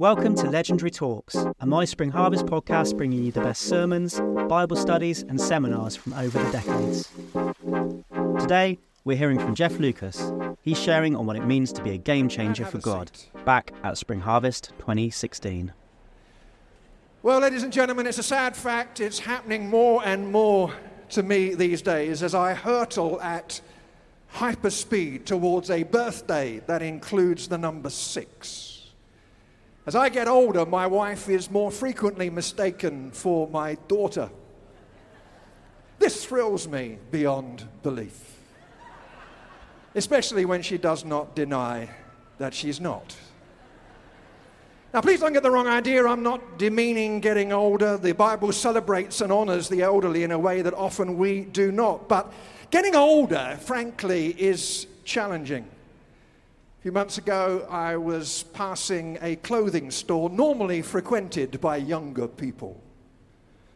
Welcome to Legendary Talks, a My Spring Harvest podcast bringing you the best sermons, Bible studies, and seminars from over the decades. Today, we're hearing from Jeff Lucas. He's sharing on what it means to be a game changer for God, back at Spring Harvest 2016. Well, ladies and gentlemen, it's a sad fact. It's happening more and more to me these days as I hurtle at hyperspeed towards a birthday that includes the number six. As I get older, my wife is more frequently mistaken for my daughter. This thrills me beyond belief, especially when she does not deny that she's not. Now, please don't get the wrong idea. I'm not demeaning getting older. The Bible celebrates and honors the elderly in a way that often we do not. But getting older, frankly, is challenging. A few months ago, I was passing a clothing store normally frequented by younger people.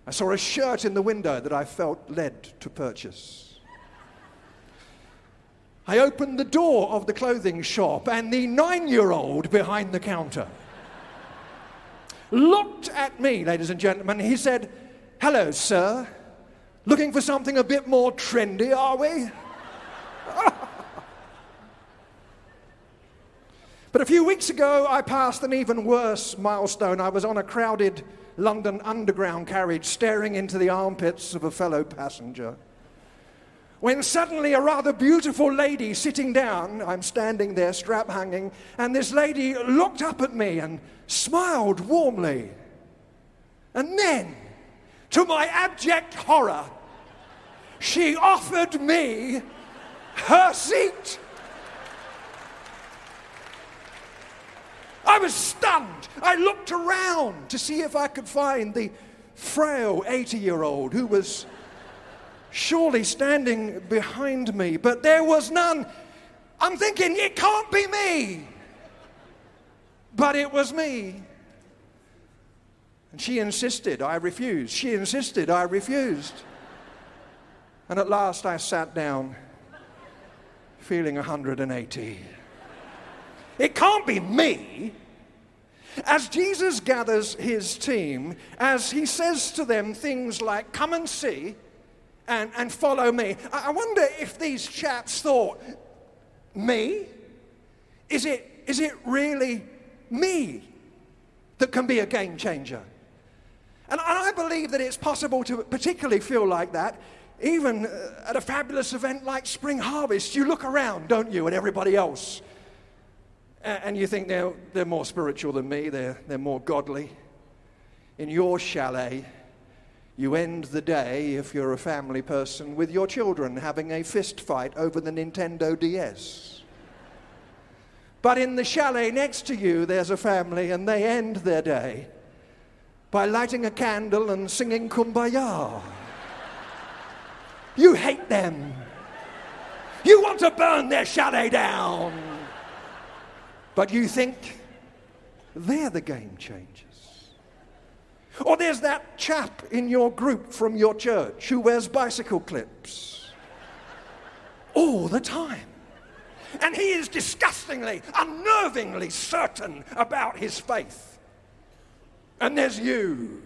I saw a shirt in the window that I felt led to purchase. I opened the door of the clothing shop, and the nine year old behind the counter looked at me, ladies and gentlemen. He said, Hello, sir. Looking for something a bit more trendy, are we? but a few weeks ago, I passed an even worse milestone. I was on a crowded London Underground carriage staring into the armpits of a fellow passenger. When suddenly a rather beautiful lady sitting down, I'm standing there, strap hanging, and this lady looked up at me and smiled warmly. And then, to my abject horror, she offered me her seat. I was stunned. I looked around to see if I could find the frail 80 year old who was surely standing behind me, but there was none. I'm thinking, it can't be me. But it was me. And she insisted, I refused. She insisted, I refused. And at last I sat down, feeling 180. It can't be me. As Jesus gathers his team, as he says to them things like, Come and see and, and follow me, I wonder if these chaps thought, Me? Is it, is it really me that can be a game changer? And, and I believe that it's possible to particularly feel like that even at a fabulous event like Spring Harvest, you look around, don't you, at everybody else. And you think they're, they're more spiritual than me, they're, they're more godly. In your chalet, you end the day, if you're a family person, with your children having a fist fight over the Nintendo DS. But in the chalet next to you, there's a family, and they end their day by lighting a candle and singing Kumbaya. You hate them. You want to burn their chalet down. But you think they're the game changers. Or there's that chap in your group from your church who wears bicycle clips all the time. And he is disgustingly, unnervingly certain about his faith. And there's you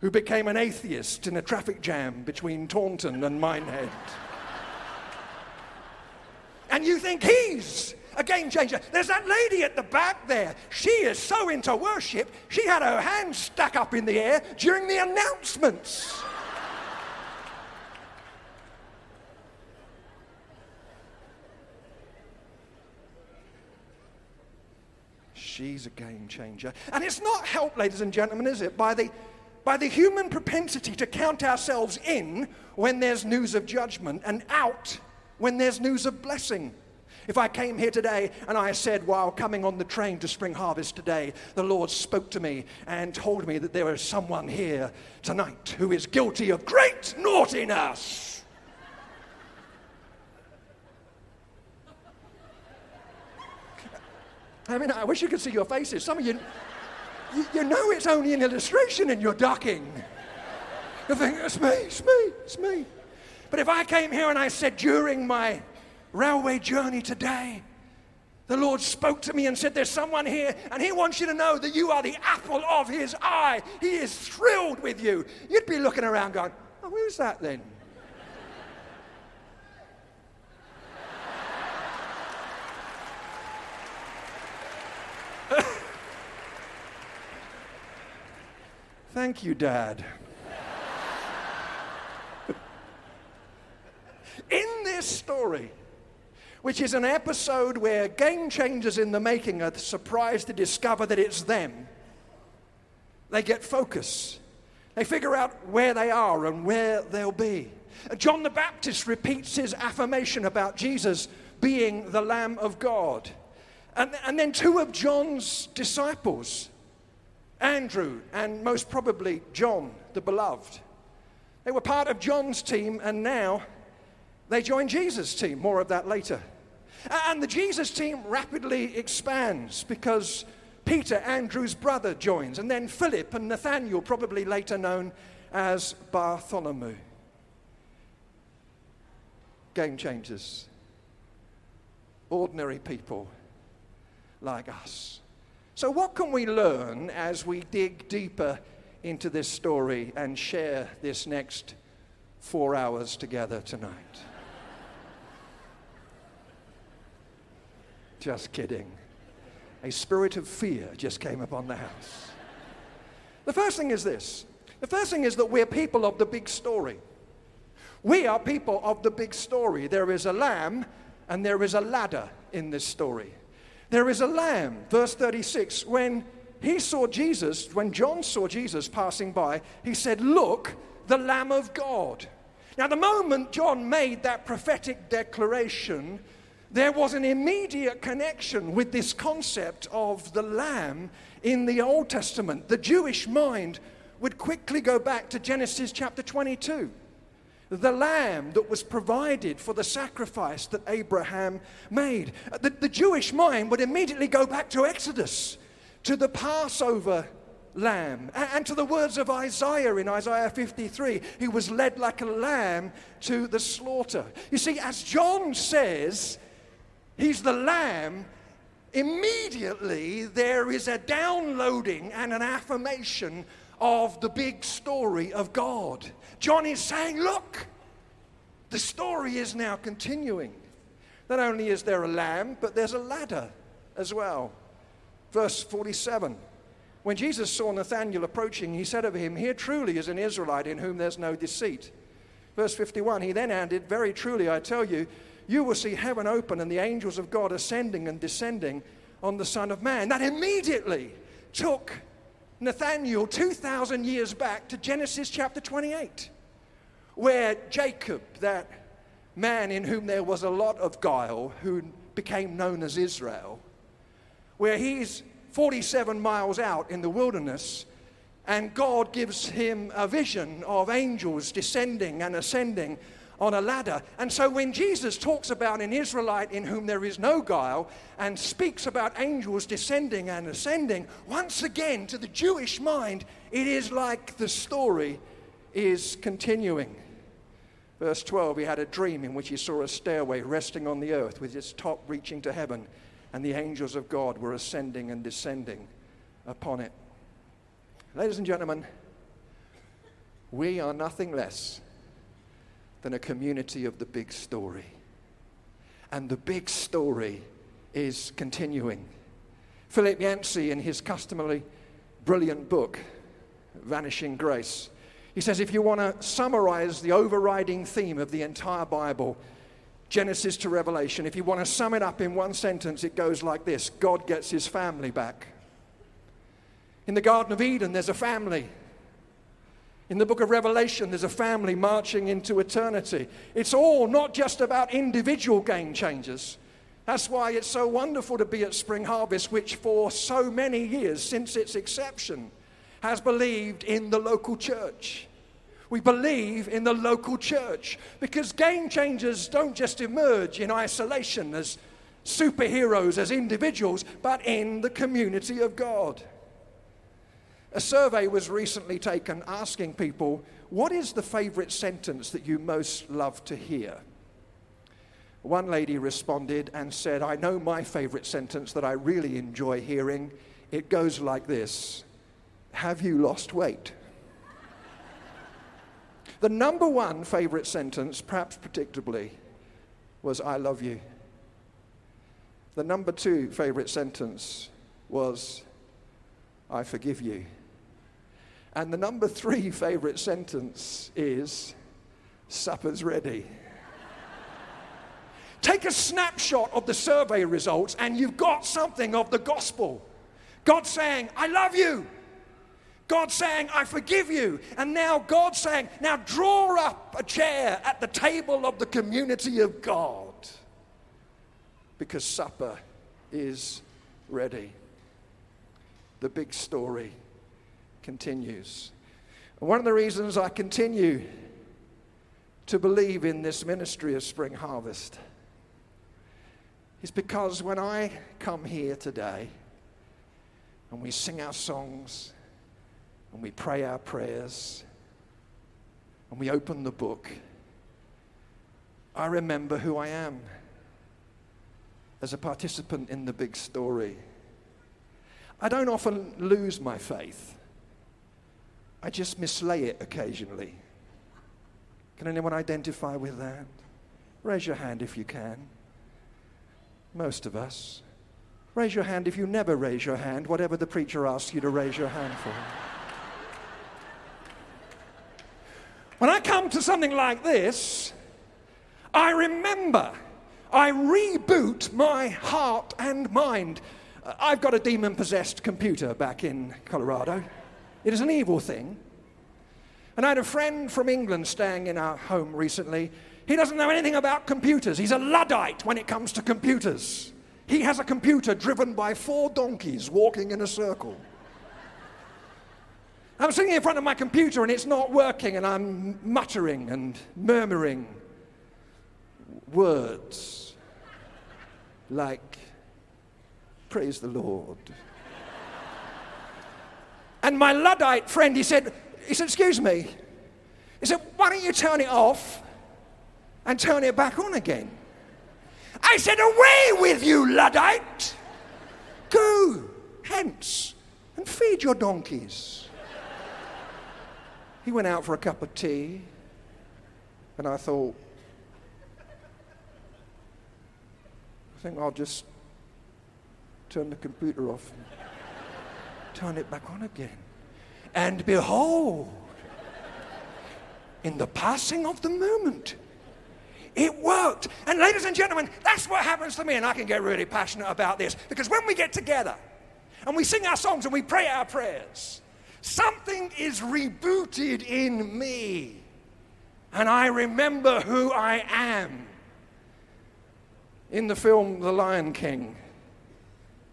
who became an atheist in a traffic jam between Taunton and Minehead. and you think he's a game changer. There's that lady at the back there. She is so into worship, she had her hands stuck up in the air during the announcements. She's a game changer. And it's not helped, ladies and gentlemen, is it, by the, by the human propensity to count ourselves in when there's news of judgment and out when there's news of blessing. If I came here today and I said, while coming on the train to Spring Harvest today, the Lord spoke to me and told me that there is someone here tonight who is guilty of great naughtiness. I mean, I wish you could see your faces. Some of you, you, you know it's only an illustration and you're ducking. You think, it's me, it's me, it's me. But if I came here and I said during my railway journey today, The Lord spoke to me and said, There's someone here, and He wants you to know that you are the apple of His eye. He is thrilled with you. You'd be looking around going, Oh, who's that then? Thank you, Dad. in this story, which is an episode where game changers in the making are surprised to discover that it's them. They get focus. They figure out where they are and where they'll be. John the Baptist repeats his affirmation about Jesus being the Lamb of God. And, and then two of John's disciples, Andrew and most probably John the Beloved, they were part of John's team and now they join Jesus' team. More of that later. And the Jesus team rapidly expands because Peter, Andrew's brother, joins, and then Philip and Nathaniel, probably later known as Bartholomew. Game changers, ordinary people like us. So, what can we learn as we dig deeper into this story and share this next four hours together tonight? Just kidding. A spirit of fear just came upon the house. The first thing is this the first thing is that we're people of the big story. We are people of the big story. There is a lamb and there is a ladder in this story. There is a lamb, verse 36, when he saw Jesus, when John saw Jesus passing by, he said, Look, the Lamb of God. Now, the moment John made that prophetic declaration, there was an immediate connection with this concept of the lamb in the Old Testament. The Jewish mind would quickly go back to Genesis chapter 22. The lamb that was provided for the sacrifice that Abraham made. The, the Jewish mind would immediately go back to Exodus, to the Passover lamb. And to the words of Isaiah in Isaiah 53, he was led like a lamb to the slaughter. You see, as John says, He's the Lamb. Immediately, there is a downloading and an affirmation of the big story of God. John is saying, Look, the story is now continuing. Not only is there a lamb, but there's a ladder as well. Verse 47 When Jesus saw Nathanael approaching, he said of him, Here truly is an Israelite in whom there's no deceit. Verse 51 He then added, Very truly, I tell you, you will see heaven open and the angels of God ascending and descending on the Son of Man. That immediately took Nathaniel 2,000 years back to Genesis chapter 28, where Jacob, that man in whom there was a lot of guile, who became known as Israel, where he's 47 miles out in the wilderness, and God gives him a vision of angels descending and ascending on a ladder. And so when Jesus talks about an Israelite in whom there is no guile and speaks about angels descending and ascending, once again, to the Jewish mind, it is like the story is continuing. Verse 12, he had a dream in which he saw a stairway resting on the earth with its top reaching to heaven, and the angels of God were ascending and descending upon it. Ladies and gentlemen, we are nothing less than a community of the big story. And the big story is continuing. Philip Yancey, in his customarily brilliant book, Vanishing Grace, he says if you want to summarize the overriding theme of the entire Bible, Genesis to Revelation, if you want to sum it up in one sentence, it goes like this God gets his family back. In the Garden of Eden, there's a family. In the book of Revelation, there's a family marching into eternity. It's all not just about individual game changers. That's why it's so wonderful to be at Spring Harvest, which for so many years, since its inception, has believed in the local church. We believe in the local church because game changers don't just emerge in isolation as superheroes, as individuals, but in the community of God. A survey was recently taken asking people, what is the favorite sentence that you most love to hear? One lady responded and said, I know my favorite sentence that I really enjoy hearing. It goes like this Have you lost weight? the number one favorite sentence, perhaps predictably, was I love you. The number two favorite sentence was I forgive you. And the number three favorite sentence is supper's ready. Take a snapshot of the survey results, and you've got something of the gospel. God saying, I love you. God saying, I forgive you. And now God saying, now draw up a chair at the table of the community of God because supper is ready. The big story continues. One of the reasons I continue to believe in this ministry of Spring Harvest is because when I come here today and we sing our songs and we pray our prayers and we open the book, I remember who I am as a participant in the big story. I don't often lose my faith. I just mislay it occasionally. Can anyone identify with that? Raise your hand if you can. Most of us. Raise your hand if you never raise your hand, whatever the preacher asks you to raise your hand for. When I come to something like this, I remember, I reboot my heart and mind. Uh, I've got a demon possessed computer back in Colorado. It is an evil thing. And I had a friend from England staying in our home recently. He doesn't know anything about computers. He's a Luddite when it comes to computers. He has a computer driven by four donkeys walking in a circle. I'm sitting in front of my computer and it's not working, and I'm muttering and murmuring words like, Praise the Lord. And my Luddite friend, he said, he said, Excuse me. He said, Why don't you turn it off and turn it back on again? I said, Away with you, Luddite! Go hence and feed your donkeys. He went out for a cup of tea, and I thought, I think I'll just turn the computer off turn it back on again. And behold, in the passing of the moment, it worked. And ladies and gentlemen, that's what happens to me. And I can get really passionate about this because when we get together and we sing our songs and we pray our prayers, Something is rebooted in me, and I remember who I am. In the film The Lion King,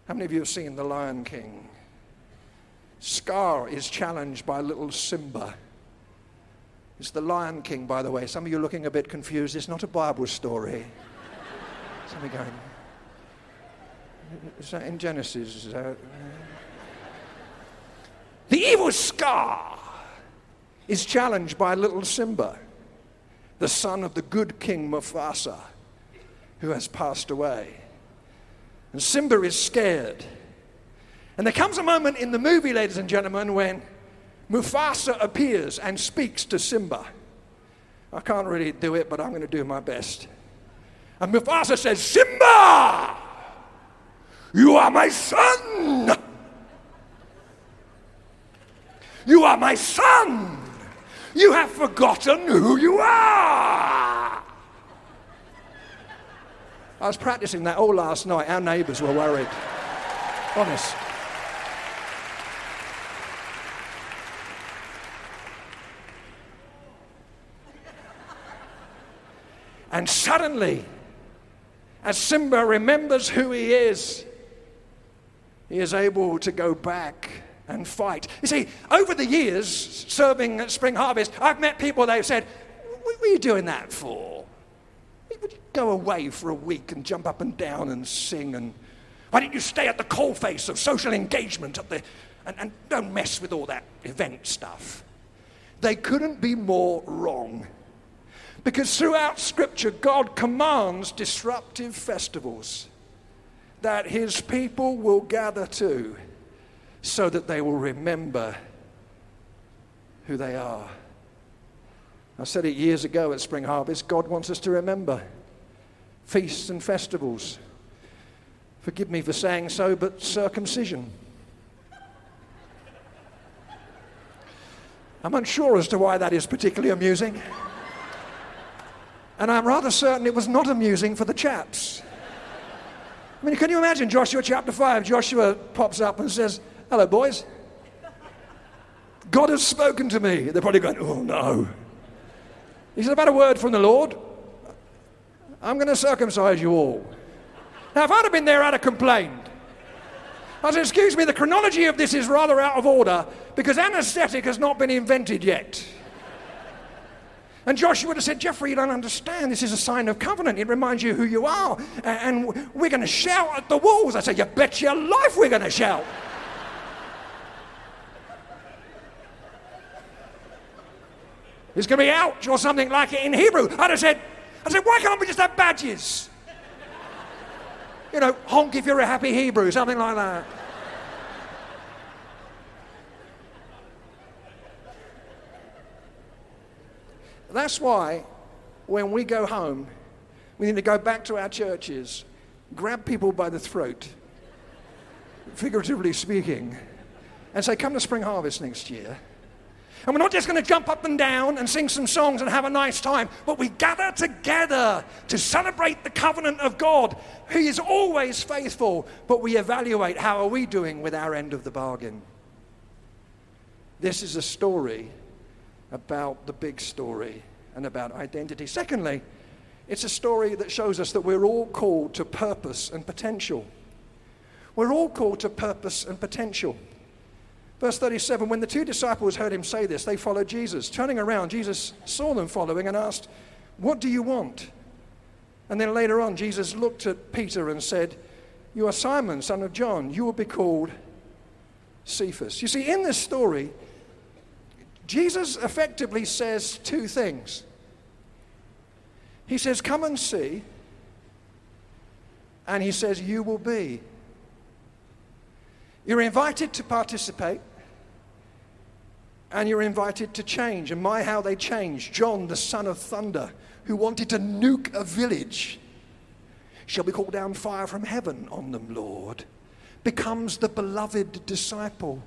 how many of you have seen The Lion King? Scar is challenged by little Simba. It's the Lion King, by the way. Some of you are looking a bit confused. It's not a Bible story. Some you going, is that in Genesis? Is that, uh, the evil Scar is challenged by little Simba, the son of the good king Mufasa, who has passed away. And Simba is scared. And there comes a moment in the movie, ladies and gentlemen, when Mufasa appears and speaks to Simba. I can't really do it, but I'm going to do my best. And Mufasa says, Simba, you are my son. You are my son. You have forgotten who you are. I was practicing that all last night. Our neighbours were worried. Honest. And suddenly, as Simba remembers who he is, he is able to go back and fight. You see, over the years serving at Spring Harvest, I've met people they've said, What were you doing that for? Would you go away for a week and jump up and down and sing? And why didn't you stay at the coalface of social engagement at the, and, and don't mess with all that event stuff? They couldn't be more wrong. Because throughout Scripture, God commands disruptive festivals that His people will gather to so that they will remember who they are. I said it years ago at Spring Harvest God wants us to remember feasts and festivals. Forgive me for saying so, but circumcision. I'm unsure as to why that is particularly amusing. And I'm rather certain it was not amusing for the chaps. I mean, can you imagine Joshua chapter 5? Joshua pops up and says, Hello, boys. God has spoken to me. They're probably going, Oh, no. He said, About a word from the Lord. I'm going to circumcise you all. Now, if I'd have been there, I'd have complained. I said, Excuse me, the chronology of this is rather out of order because anesthetic has not been invented yet. And Joshua would have said, Jeffrey, you don't understand. This is a sign of covenant. It reminds you who you are. And we're going to shout at the walls. I said, You bet your life we're going to shout. It's going to be ouch or something like it in Hebrew. I'd have said, I said, why can't we just have badges? You know, honk if you're a happy Hebrew, something like that. That's why when we go home, we need to go back to our churches, grab people by the throat, figuratively speaking, and say, Come to Spring Harvest next year. And we're not just going to jump up and down and sing some songs and have a nice time, but we gather together to celebrate the covenant of God. He is always faithful, but we evaluate how are we doing with our end of the bargain. This is a story about the big story and about identity. Secondly, it's a story that shows us that we're all called to purpose and potential. We're all called to purpose and potential. Verse 37 When the two disciples heard him say this, they followed Jesus. Turning around, Jesus saw them following and asked, What do you want? And then later on, Jesus looked at Peter and said, You are Simon, son of John. You will be called Cephas. You see, in this story, Jesus effectively says two things. He says, Come and see. And he says, You will be. You're invited to participate and you're invited to change. And my, how they changed. John, the son of thunder, who wanted to nuke a village, shall we call down fire from heaven on them, Lord, becomes the beloved disciple.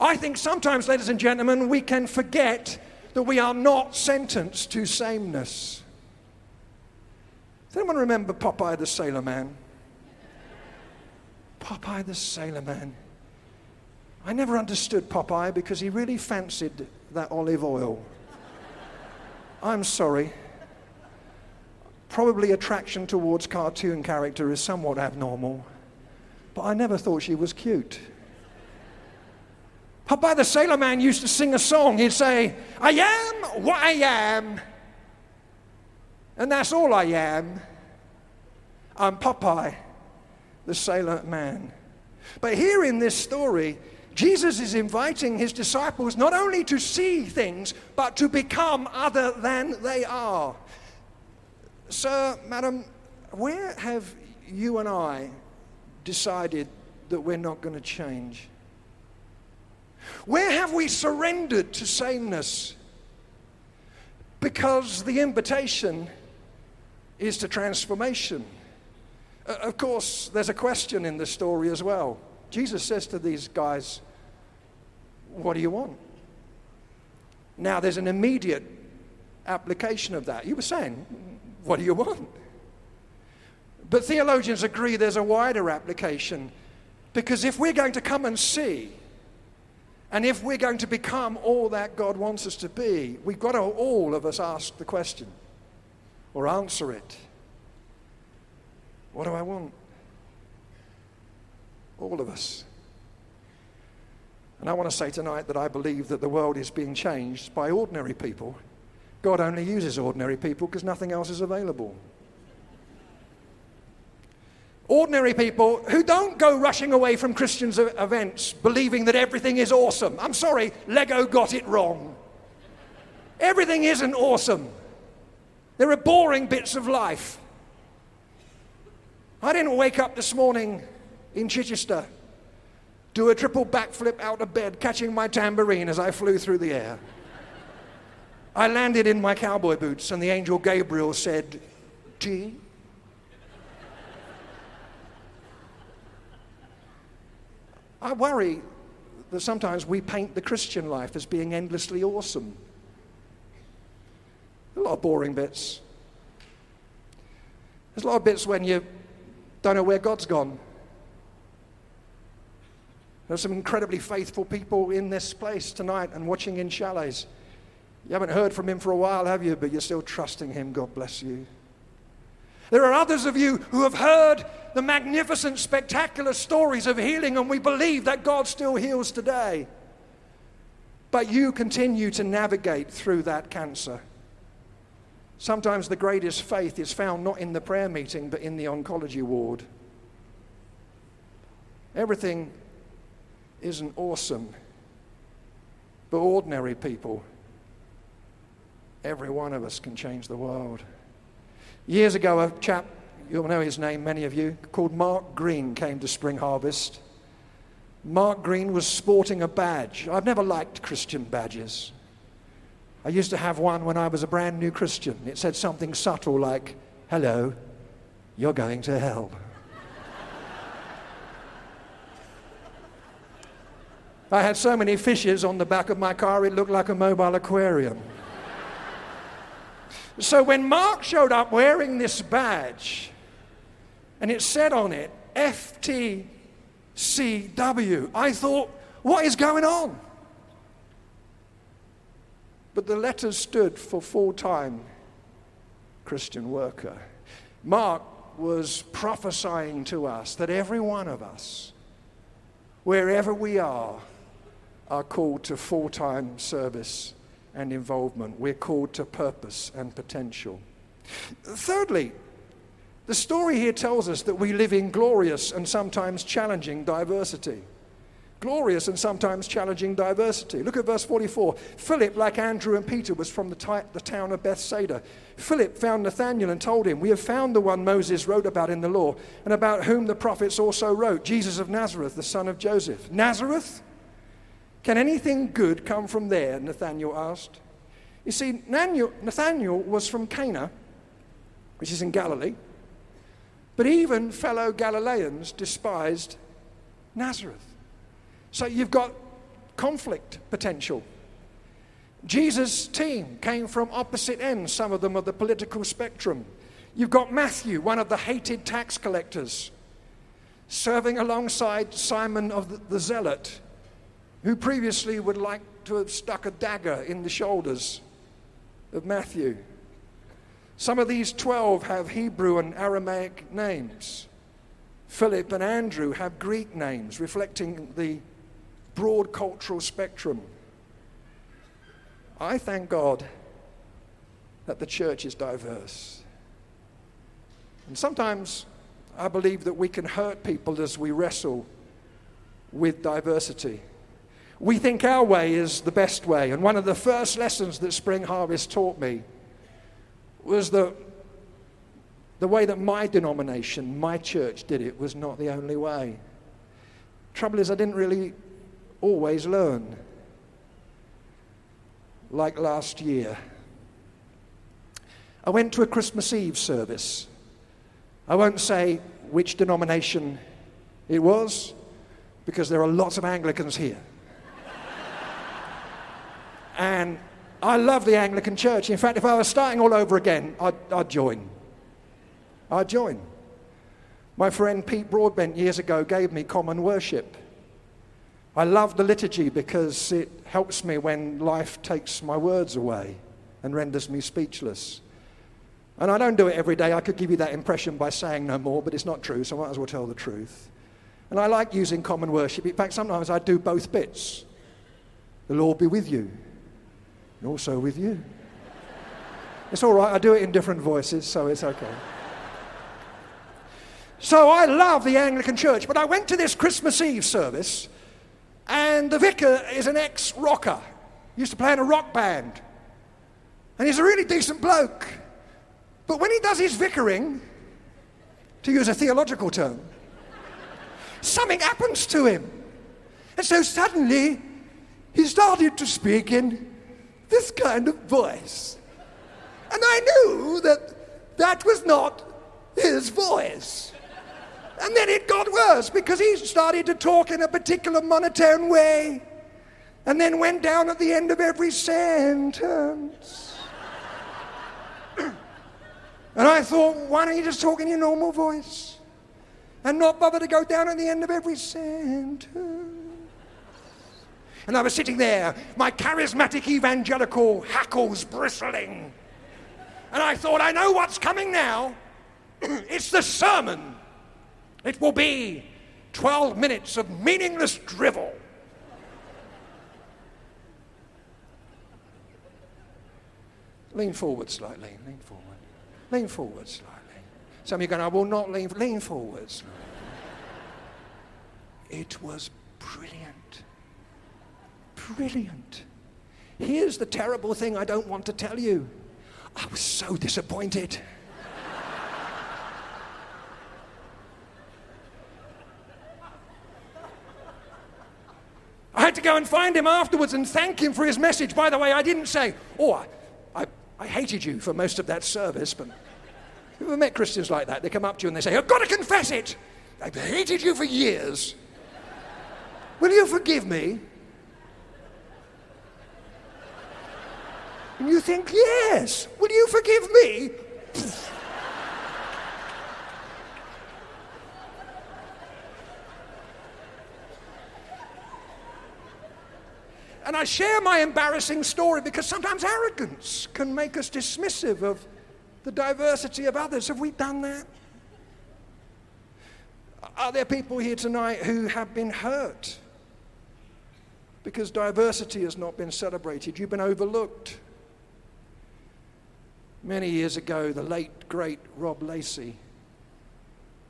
I think sometimes, ladies and gentlemen, we can forget that we are not sentenced to sameness. Does anyone remember Popeye the Sailor Man? Popeye the Sailor Man. I never understood Popeye because he really fancied that olive oil. I'm sorry. Probably attraction towards cartoon character is somewhat abnormal, but I never thought she was cute. Popeye the Sailor Man used to sing a song. He'd say, I am what I am, and that's all I am. I'm Popeye the sailor man. But here in this story, Jesus is inviting his disciples not only to see things, but to become other than they are. Sir, madam, where have you and I decided that we're not going to change? Where have we surrendered to sameness? Because the invitation is to transformation. Uh, of course, there's a question in the story as well. Jesus says to these guys, What do you want? Now, there's an immediate application of that. You were saying, What do you want? But theologians agree there's a wider application because if we're going to come and see, and if we're going to become all that God wants us to be, we've got to all of us ask the question or answer it. What do I want? All of us. And I want to say tonight that I believe that the world is being changed by ordinary people. God only uses ordinary people because nothing else is available. Ordinary people who don't go rushing away from Christians' events believing that everything is awesome. I'm sorry, Lego got it wrong. Everything isn't awesome. There are boring bits of life. I didn't wake up this morning in Chichester, do a triple backflip out of bed, catching my tambourine as I flew through the air. I landed in my cowboy boots, and the angel Gabriel said, Tea? I worry that sometimes we paint the Christian life as being endlessly awesome. A lot of boring bits. There's a lot of bits when you don't know where God's gone. There's some incredibly faithful people in this place tonight and watching in chalets. You haven't heard from him for a while, have you? But you're still trusting him. God bless you. There are others of you who have heard the magnificent, spectacular stories of healing, and we believe that God still heals today. But you continue to navigate through that cancer. Sometimes the greatest faith is found not in the prayer meeting, but in the oncology ward. Everything isn't awesome, but ordinary people, every one of us can change the world. Years ago, a chap, you'll know his name, many of you, called Mark Greene came to Spring Harvest. Mark Greene was sporting a badge. I've never liked Christian badges. I used to have one when I was a brand new Christian. It said something subtle like, Hello, you're going to hell. I had so many fishes on the back of my car, it looked like a mobile aquarium. So when Mark showed up wearing this badge, and it said on it, FTCW, I thought, what is going on? But the letters stood for full time Christian worker. Mark was prophesying to us that every one of us, wherever we are, are called to full time service and involvement. We're called to purpose and potential. Thirdly, the story here tells us that we live in glorious and sometimes challenging diversity glorious and sometimes challenging diversity. Look at verse 44. Philip, like Andrew and Peter, was from the, the town of Bethsaida. Philip found Nathanael and told him, We have found the one Moses wrote about in the law, and about whom the prophets also wrote, Jesus of Nazareth, the son of Joseph. Nazareth? Can anything good come from there? Nathanael asked. You see, Nathanael was from Cana, which is in Galilee, but even fellow Galileans despised Nazareth. So you've got conflict potential. Jesus' team came from opposite ends, some of them of the political spectrum. You've got Matthew, one of the hated tax collectors, serving alongside Simon of the, the Zealot, who previously would like to have stuck a dagger in the shoulders of Matthew. Some of these 12 have Hebrew and Aramaic names. Philip and Andrew have Greek names, reflecting the broad cultural spectrum. I thank God that the church is diverse. And sometimes I believe that we can hurt people as we wrestle with diversity. We think our way is the best way. And one of the first lessons that Spring Harvest taught me was that the way that my denomination, my church did it, was not the only way. Trouble is, I didn't really always learn. Like last year, I went to a Christmas Eve service. I won't say which denomination it was because there are lots of Anglicans here. And I love the Anglican Church. In fact, if I was starting all over again, I'd, I'd join. I'd join. My friend Pete Broadbent years ago gave me common worship. I love the liturgy because it helps me when life takes my words away and renders me speechless. And I don't do it every day. I could give you that impression by saying no more, but it's not true, so I might as well tell the truth. And I like using common worship. In fact, sometimes I do both bits. The Lord be with you, also with you. It's all right, I do it in different voices, so it's okay. So I love the Anglican Church, but I went to this Christmas Eve service and the vicar is an ex rocker, used to play in a rock band. And he's a really decent bloke. But when he does his vicaring, to use a theological term, something happens to him. And so suddenly, he started to speak in this kind of voice. And I knew that that was not his voice. And then it got worse because he started to talk in a particular monotone way and then went down at the end of every sentence. and I thought, why don't you just talk in your normal voice and not bother to go down at the end of every sentence? And I was sitting there, my charismatic evangelical hackles bristling. And I thought, I know what's coming now. it's the sermon. It will be 12 minutes of meaningless drivel. Lean forward slightly, lean forward. Lean forward slightly. Some of you going, I will not lean, lean forward slightly. It was brilliant. Brilliant. Here's the terrible thing I don't want to tell you. I was so disappointed. I had to go and find him afterwards and thank him for his message. By the way, I didn't say, Oh, I, I, hated you for most of that service, but you ever met Christians like that? They come up to you and they say, I've got to confess it. I've hated you for years. Will you forgive me? And you think, Yes. Will you forgive me? And I share my embarrassing story because sometimes arrogance can make us dismissive of the diversity of others. Have we done that? Are there people here tonight who have been hurt because diversity has not been celebrated? You've been overlooked. Many years ago, the late, great Rob Lacey,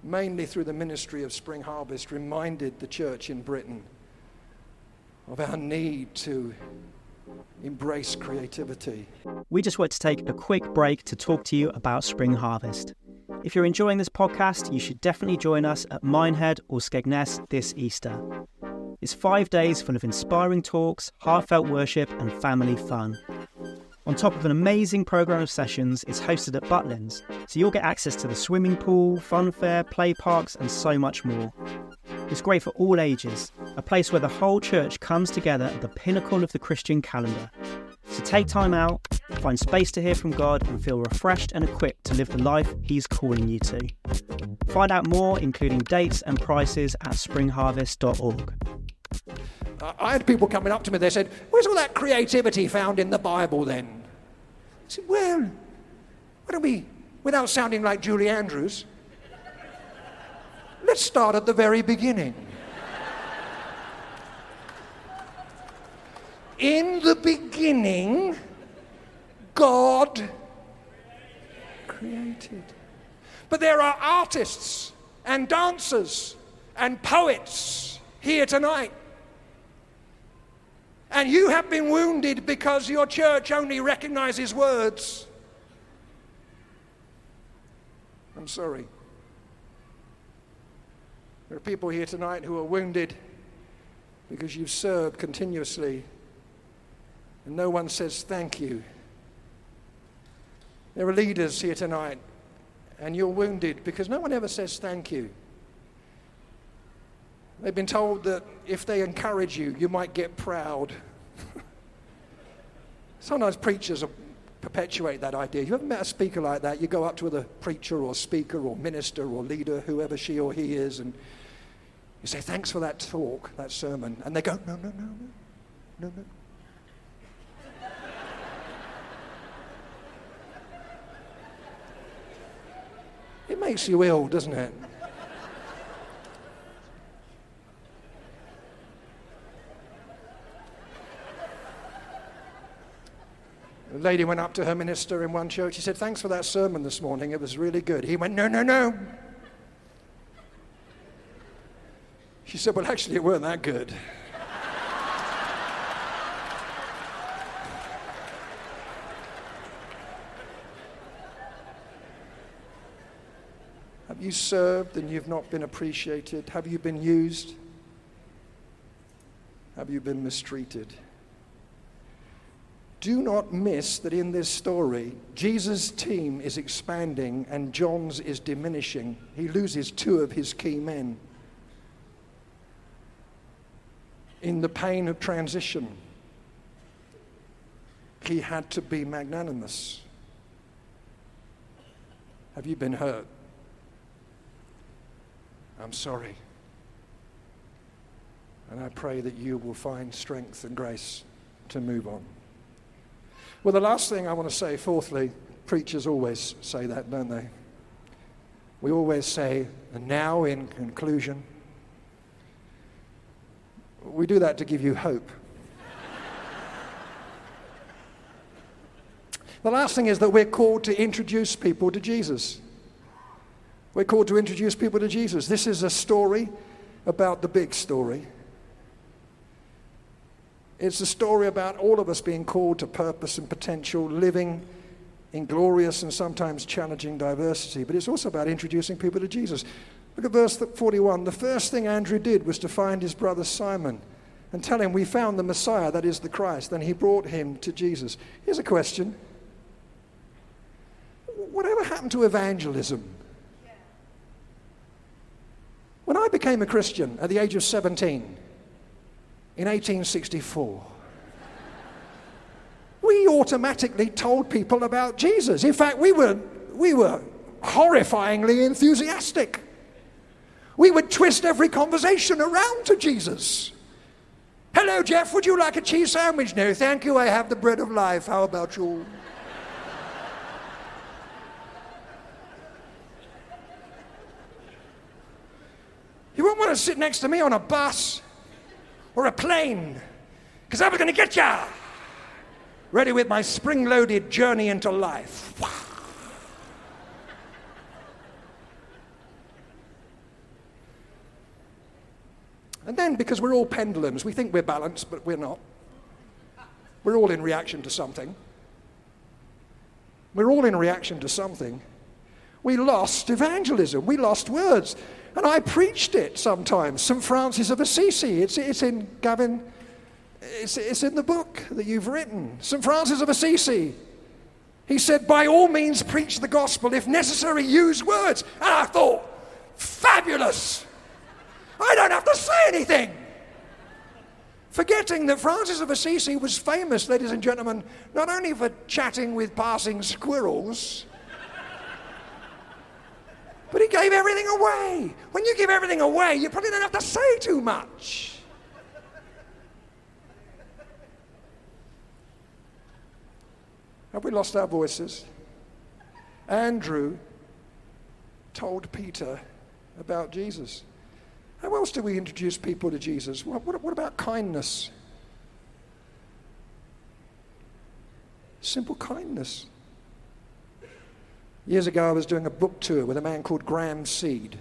mainly through the ministry of Spring Harvest, reminded the church in Britain of our need to embrace creativity. We just want to take a quick break to talk to you about Spring Harvest. If you're enjoying this podcast, you should definitely join us at Minehead or Skegness this Easter. It's five days full of inspiring talks, heartfelt worship, and family fun. On top of an amazing programme of sessions, it's hosted at Butlins, so you'll get access to the swimming pool, fun fair, play parks, and so much more. It's great for all ages, a place where the whole church comes together at the pinnacle of the Christian calendar. So take time out, find space to hear from God, and feel refreshed and equipped to live the life He's calling you to. Find out more, including dates and prices, at springharvest.org. I had people coming up to me, they said, Where's all that creativity found in the Bible then? I said, Well, why don't we, without sounding like Julie Andrews, Let's start at the very beginning. In the beginning, God created. But there are artists and dancers and poets here tonight. And you have been wounded because your church only recognizes words. I'm sorry. There are people here tonight who are wounded because you've served continuously and no one says thank you. There are leaders here tonight and you're wounded because no one ever says thank you. They've been told that if they encourage you, you might get proud. Sometimes preachers perpetuate that idea. You ever met a speaker like that? You go up to a preacher or speaker or minister or leader, whoever she or he is, and you say, Thanks for that talk, that sermon. And they go, No, no, no, no, no, no. It makes you ill, doesn't it? A lady went up to her minister in one church. She said, Thanks for that sermon this morning. It was really good. He went, No, no, no. She said, Well, actually, it weren't that good. Have you served and you've not been appreciated? Have you been used? Have you been mistreated? Do not miss that in this story, Jesus' team is expanding and John's is diminishing. He loses two of his key men. In the pain of transition, he had to be magnanimous. Have you been hurt? I'm sorry. And I pray that you will find strength and grace to move on. Well, the last thing I want to say, fourthly, preachers always say that, don't they? We always say, and now in conclusion, we do that to give you hope. the last thing is that we're called to introduce people to Jesus. We're called to introduce people to Jesus. This is a story about the big story. It's a story about all of us being called to purpose and potential, living in glorious and sometimes challenging diversity. But it's also about introducing people to Jesus. Look at verse 41. The first thing Andrew did was to find his brother Simon and tell him, We found the Messiah, that is the Christ. Then he brought him to Jesus. Here's a question Whatever happened to evangelism? When I became a Christian at the age of 17 in 1864, we automatically told people about Jesus. In fact, we were, we were horrifyingly enthusiastic. We would twist every conversation around to Jesus. Hello, Jeff, would you like a cheese sandwich? No, thank you, I have the bread of life. How about you? You won't want to sit next to me on a bus or a plane, because I was going to get you. Ready with my spring loaded journey into life. And then, because we're all pendulums, we think we're balanced, but we're not. We're all in reaction to something. We're all in reaction to something. We lost evangelism. We lost words. And I preached it sometimes. St. Francis of Assisi. It's, it's in Gavin, it's, it's in the book that you've written. St. Francis of Assisi. He said, by all means, preach the gospel. If necessary, use words. And I thought, fabulous. I don't have to say anything. Forgetting that Francis of Assisi was famous, ladies and gentlemen, not only for chatting with passing squirrels, but he gave everything away. When you give everything away, you probably don't have to say too much. Have we lost our voices? Andrew told Peter about Jesus. How else do we introduce people to Jesus? What, what, what about kindness? Simple kindness. Years ago, I was doing a book tour with a man called Graham Seed.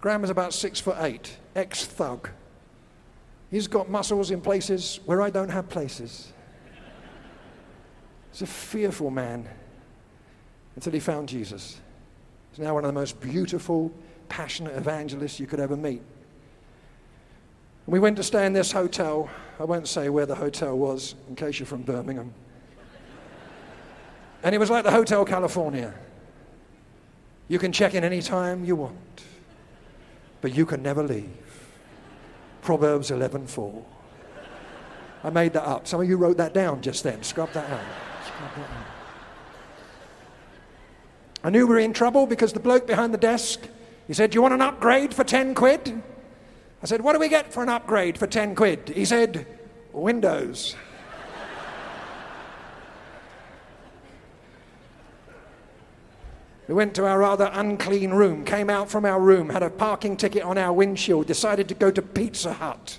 Graham is about six foot eight, ex thug. He's got muscles in places where I don't have places. He's a fearful man until he found Jesus. He's now one of the most beautiful, passionate evangelists you could ever meet. We went to stay in this hotel. I won't say where the hotel was in case you're from Birmingham. And it was like the Hotel California. You can check in any time you want, but you can never leave. Proverbs 11:4. I made that up. Some of you wrote that down just then. Scrub that out. Scrub that out. I knew we were in trouble because the bloke behind the desk, he said, Do you want an upgrade for 10 quid? I said, What do we get for an upgrade for 10 quid? He said, Windows. We went to our rather unclean room, came out from our room, had a parking ticket on our windshield, decided to go to Pizza Hut.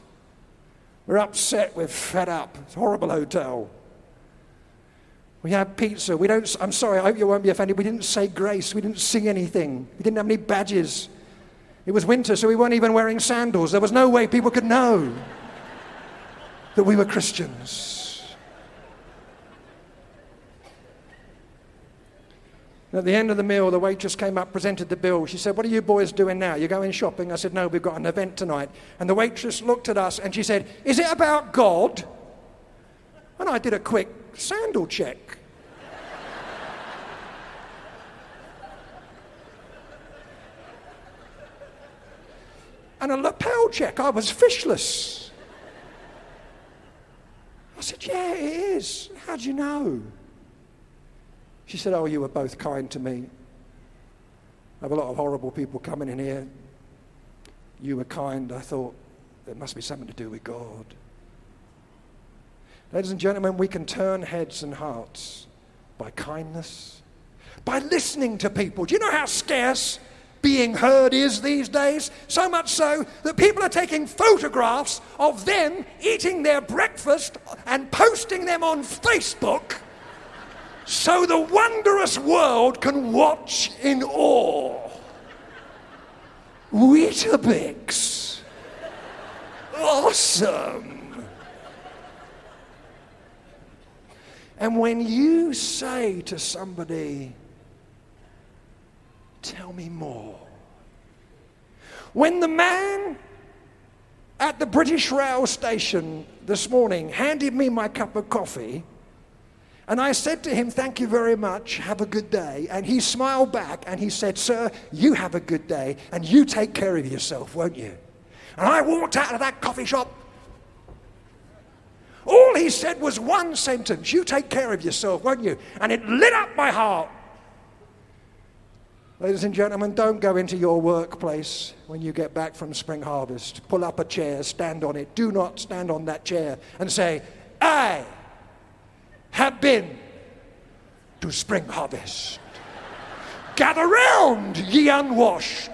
We're upset, we're fed up. It's a horrible hotel. We had pizza. We don't, I'm sorry, I hope you won't be offended. We didn't say grace. We didn't sing anything. We didn't have any badges. It was winter, so we weren't even wearing sandals. There was no way people could know that we were Christians. At the end of the meal, the waitress came up, presented the bill. She said, What are you boys doing now? You're going shopping? I said, No, we've got an event tonight. And the waitress looked at us and she said, Is it about God? And I did a quick sandal check. and a lapel check. I was fishless. I said, Yeah, it is. How do you know? She said, Oh, you were both kind to me. I have a lot of horrible people coming in here. You were kind. I thought it must be something to do with God. Ladies and gentlemen, we can turn heads and hearts by kindness, by listening to people. Do you know how scarce being heard is these days. So much so that people are taking photographs of them eating their breakfast and posting them on Facebook so the wondrous world can watch in awe. Weetabix. Awesome. And when you say to somebody, Tell me more. When the man at the British Rail station this morning handed me my cup of coffee, and I said to him, Thank you very much, have a good day. And he smiled back and he said, Sir, you have a good day, and you take care of yourself, won't you? And I walked out of that coffee shop. All he said was one sentence You take care of yourself, won't you? And it lit up my heart. Ladies and gentlemen, don't go into your workplace when you get back from spring harvest. Pull up a chair, stand on it. Do not stand on that chair and say, I have been to spring harvest. Gather round, ye unwashed,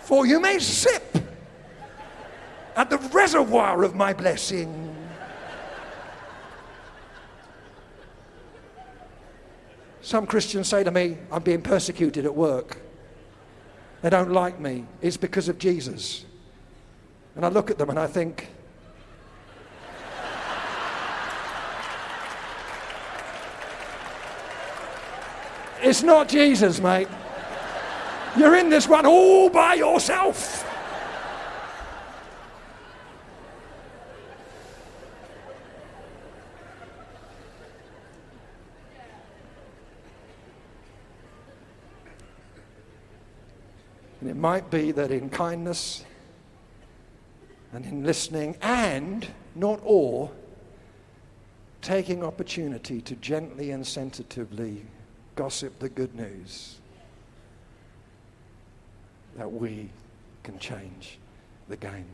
for you may sip at the reservoir of my blessing. Some Christians say to me, I'm being persecuted at work. They don't like me. It's because of Jesus. And I look at them and I think, it's not Jesus, mate. You're in this one all by yourself. And it might be that in kindness and in listening and, not all, taking opportunity to gently and sensitively gossip the good news, that we can change the game.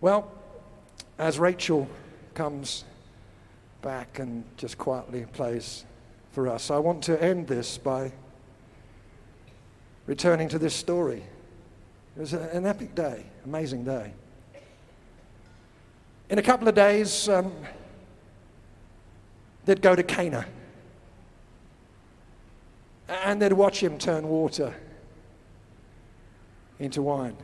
Well, as Rachel comes back and just quietly plays for us, I want to end this by returning to this story. It was an epic day, amazing day. In a couple of days, um, they'd go to Cana and they'd watch him turn water into wine.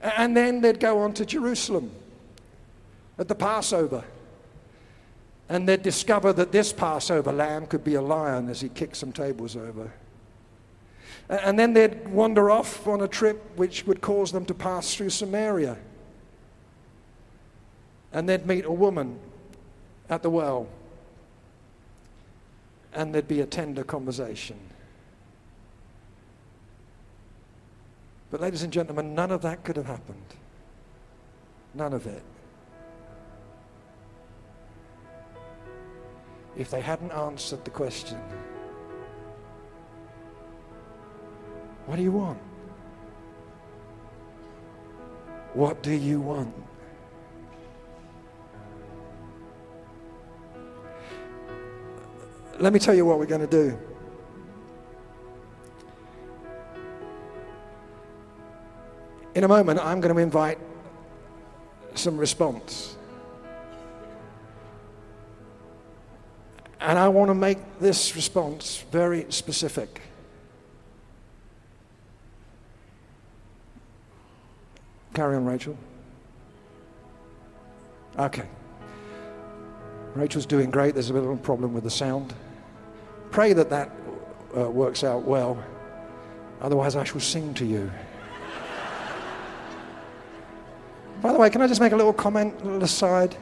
And then they'd go on to Jerusalem at the Passover. And they'd discover that this Passover lamb could be a lion as he kicked some tables over. And then they'd wander off on a trip which would cause them to pass through Samaria. And they'd meet a woman at the well. And there'd be a tender conversation. But, ladies and gentlemen, none of that could have happened. None of it. if they hadn't answered the question What do you want? What do you want? Let me tell you what we're going to do. In a moment, I'm going to invite some response. And I want to make this response very specific. Carry on, Rachel. Okay. Rachel's doing great. There's a little problem with the sound. Pray that that uh, works out well. Otherwise, I shall sing to you. By the way, can I just make a little comment, a little aside?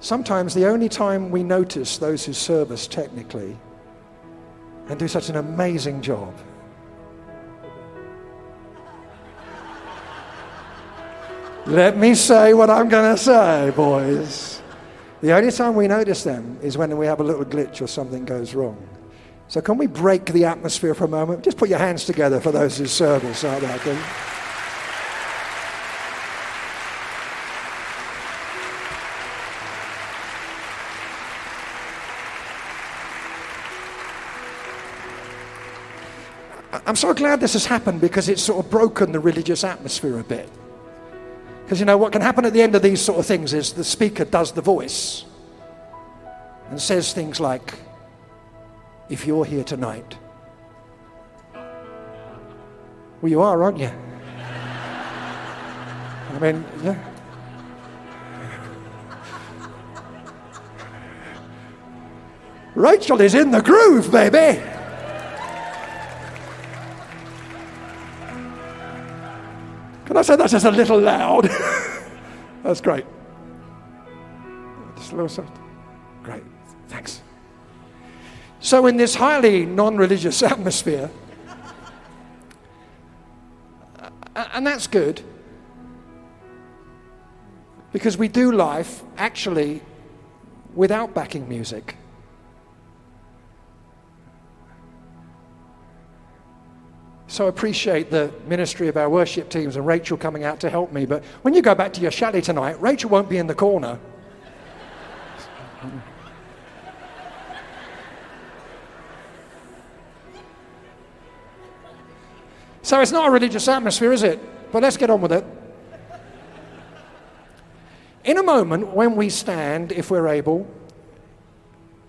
Sometimes the only time we notice those who serve us technically and do such an amazing job Let me say what I'm going to say, boys. The only time we notice them is when we have a little glitch or something goes wrong. So, can we break the atmosphere for a moment? Just put your hands together for those who serve us out there. Can I'm so glad this has happened because it's sort of broken the religious atmosphere a bit. Because you know what can happen at the end of these sort of things is the speaker does the voice and says things like, If you're here tonight, well, you are, aren't you? I mean, yeah. Rachel is in the groove, baby. Can I say that's just a little loud? that's great. Just a little soft. So, in this highly non religious atmosphere, and that's good because we do life actually without backing music. So I appreciate the ministry of our worship teams and Rachel coming out to help me. But when you go back to your chalet tonight, Rachel won't be in the corner. So it's not a religious atmosphere, is it? But let's get on with it. In a moment, when we stand, if we're able,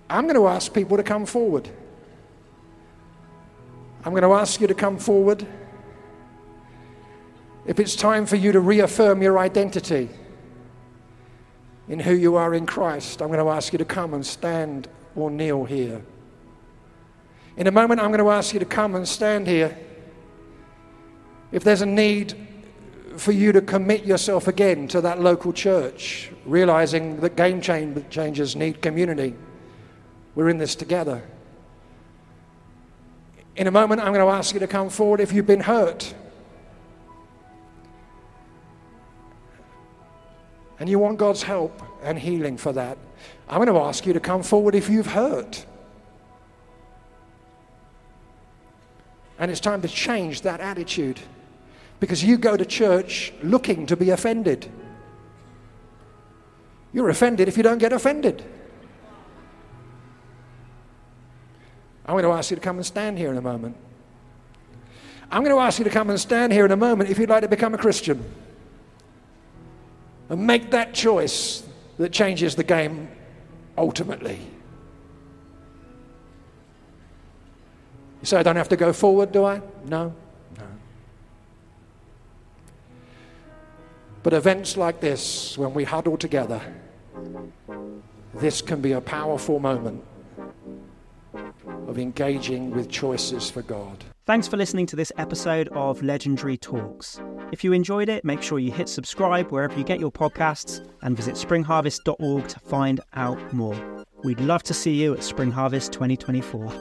I'm going to ask people to come forward. I'm going to ask you to come forward. If it's time for you to reaffirm your identity in who you are in Christ, I'm going to ask you to come and stand or kneel here. In a moment, I'm going to ask you to come and stand here. If there's a need for you to commit yourself again to that local church, realizing that game changers need community, we're in this together. In a moment, I'm going to ask you to come forward if you've been hurt. And you want God's help and healing for that. I'm going to ask you to come forward if you've hurt. And it's time to change that attitude because you go to church looking to be offended. You're offended if you don't get offended. I'm going to ask you to come and stand here in a moment. I'm going to ask you to come and stand here in a moment if you'd like to become a Christian. And make that choice that changes the game ultimately. You say, I don't have to go forward, do I? No. But events like this, when we huddle together, this can be a powerful moment of engaging with choices for God. Thanks for listening to this episode of Legendary Talks. If you enjoyed it, make sure you hit subscribe wherever you get your podcasts and visit springharvest.org to find out more. We'd love to see you at Spring Harvest 2024.